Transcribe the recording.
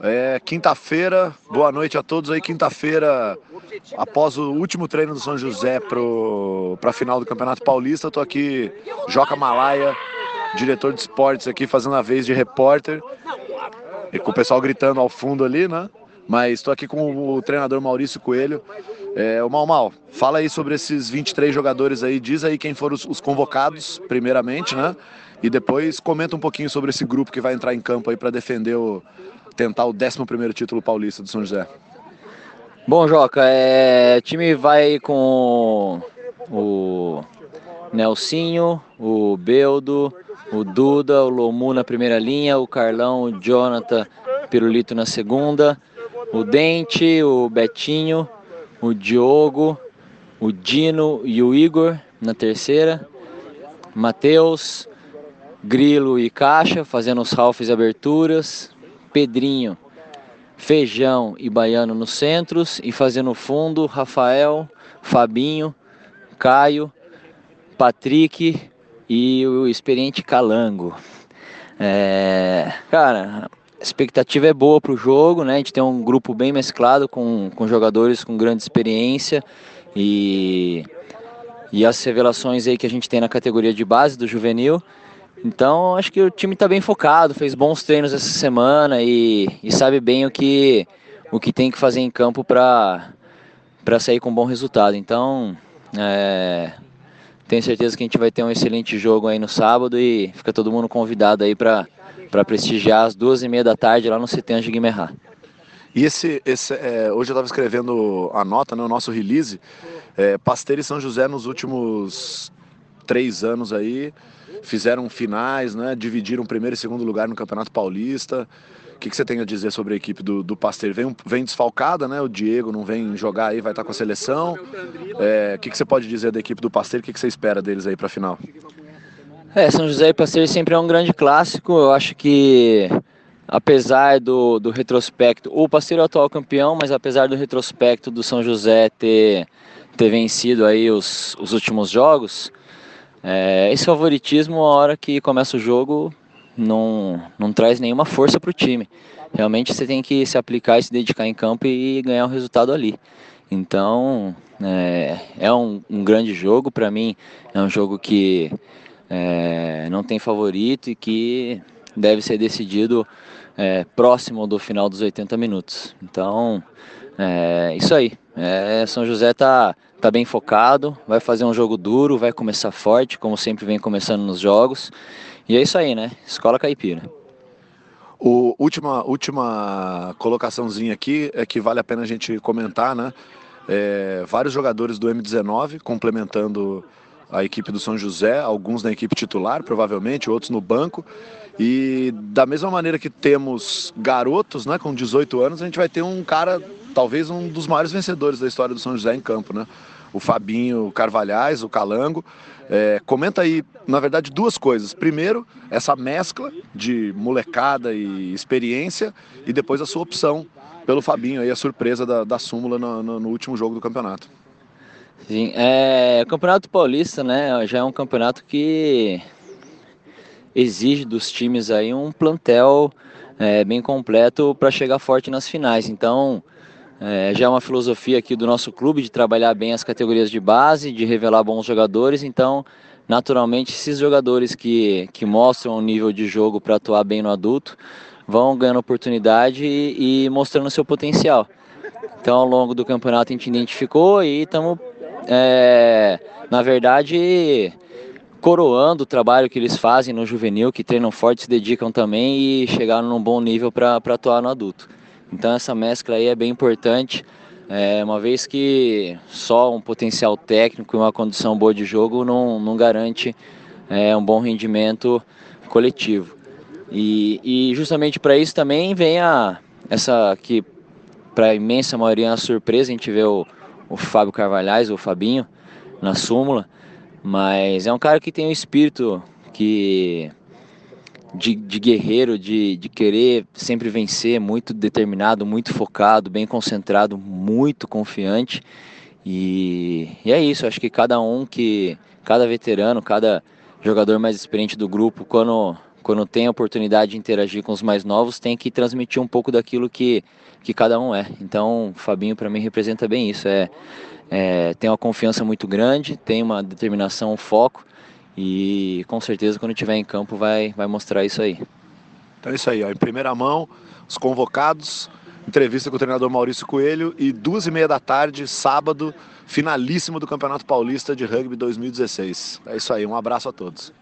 É quinta-feira, boa noite a todos aí. Quinta-feira, após o último treino do São José para a final do Campeonato Paulista, estou aqui, Joca Malaya, diretor de esportes aqui, fazendo a vez de repórter. E com o pessoal gritando ao fundo ali, né? Mas estou aqui com o treinador Maurício Coelho. É, o Mal Mal, fala aí sobre esses 23 jogadores aí, diz aí quem foram os, os convocados, primeiramente, né? E depois comenta um pouquinho sobre esse grupo que vai entrar em campo aí para defender o tentar o 11 título paulista do São José. Bom, Joca, é, o time vai com o Nelsinho, o Beldo, o Duda, o Lomu na primeira linha, o Carlão, o Jonathan, Pirulito na segunda, o Dente, o Betinho, o Diogo, o Dino e o Igor na terceira, Matheus, Grilo e Caixa fazendo os halfs e aberturas, Pedrinho, Feijão e Baiano nos centros e fazendo fundo Rafael, Fabinho, Caio, Patrick e o experiente Calango. É, cara, a expectativa é boa para o jogo, né? A gente tem um grupo bem mesclado com, com jogadores com grande experiência e, e as revelações aí que a gente tem na categoria de base do juvenil. Então, acho que o time está bem focado, fez bons treinos essa semana e, e sabe bem o que, o que tem que fazer em campo para sair com um bom resultado. Então, é, tenho certeza que a gente vai ter um excelente jogo aí no sábado e fica todo mundo convidado aí para prestigiar às duas e meia da tarde lá no Citan de Guimerá. E esse, esse é, hoje eu estava escrevendo a nota, né, o nosso release, é, e São José nos últimos três anos aí fizeram finais, né? dividiram primeiro e segundo lugar no Campeonato Paulista. O que, que você tem a dizer sobre a equipe do, do? Vem, vem desfalcada, né? O Diego não vem jogar aí, vai estar com a seleção. É, o que, que você pode dizer da equipe do Pasteiro? O que, que você espera deles aí para a final? É, São José e Pasteiro sempre é um grande clássico. Eu acho que apesar do, do retrospecto, o Pasteiro é o atual campeão, mas apesar do retrospecto do São José ter, ter vencido aí os, os últimos jogos, é, esse favoritismo, a hora que começa o jogo, não, não traz nenhuma força para o time. Realmente você tem que se aplicar e se dedicar em campo e ganhar o um resultado ali. Então, é, é um, um, grande jogo para mim. É um jogo que é, não tem favorito e que deve ser decidido é, próximo do final dos 80 minutos. Então, é isso aí. É, São José está tá bem focado, vai fazer um jogo duro, vai começar forte, como sempre vem começando nos jogos. E é isso aí, né? Escola Caipira. O última, última colocaçãozinha aqui é que vale a pena a gente comentar, né? É, vários jogadores do M19 complementando a equipe do São José, alguns na equipe titular, provavelmente, outros no banco. E da mesma maneira que temos garotos, né, com 18 anos, a gente vai ter um cara, talvez um dos maiores vencedores da história do São José em campo, né? O Fabinho Carvalhais, o Calango. É, comenta aí, na verdade, duas coisas. Primeiro, essa mescla de molecada e experiência, e depois a sua opção pelo Fabinho, aí a surpresa da, da súmula no, no, no último jogo do campeonato. Sim, é, o Campeonato Paulista, né, já é um campeonato que exige dos times aí um plantel é, bem completo para chegar forte nas finais. Então, é, já é uma filosofia aqui do nosso clube de trabalhar bem as categorias de base, de revelar bons jogadores. Então, naturalmente, esses jogadores que, que mostram um nível de jogo para atuar bem no adulto vão ganhando oportunidade e, e mostrando seu potencial. Então, ao longo do campeonato, a gente identificou e estamos, é, na verdade, coroando o trabalho que eles fazem no juvenil, que treinam forte, se dedicam também e chegaram num bom nível para atuar no adulto. Então essa mescla aí é bem importante, é, uma vez que só um potencial técnico e uma condição boa de jogo não, não garante é, um bom rendimento coletivo. E, e justamente para isso também vem a, essa que para a imensa maioria é uma surpresa, a gente vê o, o Fábio Carvalhais, o Fabinho, na súmula, mas é um cara que tem um espírito que de, de guerreiro, de, de querer sempre vencer, muito determinado, muito focado, bem concentrado, muito confiante. E, e é isso, acho que cada um que, cada veterano, cada jogador mais experiente do grupo, quando, quando tem a oportunidade de interagir com os mais novos, tem que transmitir um pouco daquilo que, que cada um é. Então, Fabinho para mim representa bem isso. É, é, tem uma confiança muito grande, tem uma determinação, um foco e com certeza quando estiver em campo vai, vai mostrar isso aí. Então é isso aí, ó, em primeira mão, os convocados, entrevista com o treinador Maurício Coelho e duas e meia da tarde, sábado, finalíssimo do Campeonato Paulista de Rugby 2016. É isso aí, um abraço a todos.